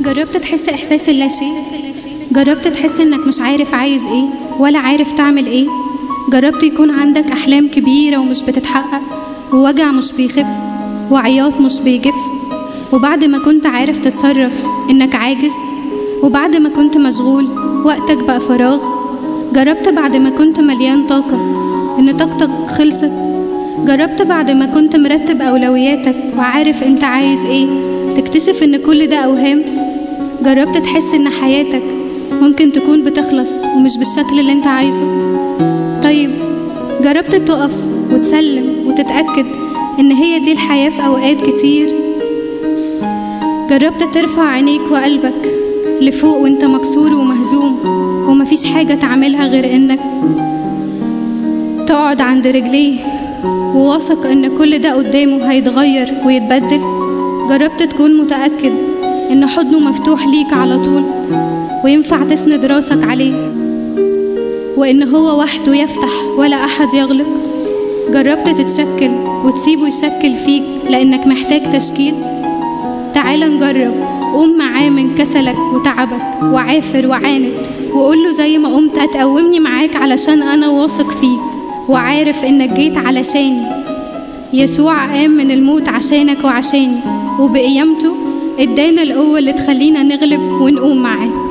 جربت تحس إحساس اللاشيء؟ جربت تحس إنك مش عارف عايز إيه ولا عارف تعمل إيه؟ جربت يكون عندك أحلام كبيرة ومش بتتحقق ووجع مش بيخف وعياط مش بيجف وبعد ما كنت عارف تتصرف إنك عاجز وبعد ما كنت مشغول وقتك بقى فراغ جربت بعد ما كنت مليان طاقة إن طاقتك خلصت جربت بعد ما كنت مرتب أولوياتك وعارف أنت عايز إيه تكتشف إن كل ده أوهام جربت تحس إن حياتك ممكن تكون بتخلص ومش بالشكل اللي أنت عايزه؟ طيب جربت تقف وتسلم وتتأكد إن هي دي الحياة في أوقات كتير؟ جربت ترفع عينيك وقلبك لفوق وأنت مكسور ومهزوم ومفيش حاجة تعملها غير إنك تقعد عند رجليه وواثق إن كل ده قدامه هيتغير ويتبدل؟ جربت تكون متأكد إن حضنه مفتوح ليك على طول وينفع تسند راسك عليه. وإن هو وحده يفتح ولا أحد يغلق. جربت تتشكل وتسيبه يشكل فيك لأنك محتاج تشكيل. تعال نجرب. قوم معاه من كسلك وتعبك وعافر وعاند. وقول له زي ما قمت هتقومني معاك علشان أنا واثق فيك وعارف إنك جيت علشاني. يسوع قام من الموت عشانك وعشاني. وبقيامته ادانا القوة اللي تخلينا نغلب ونقوم معاه.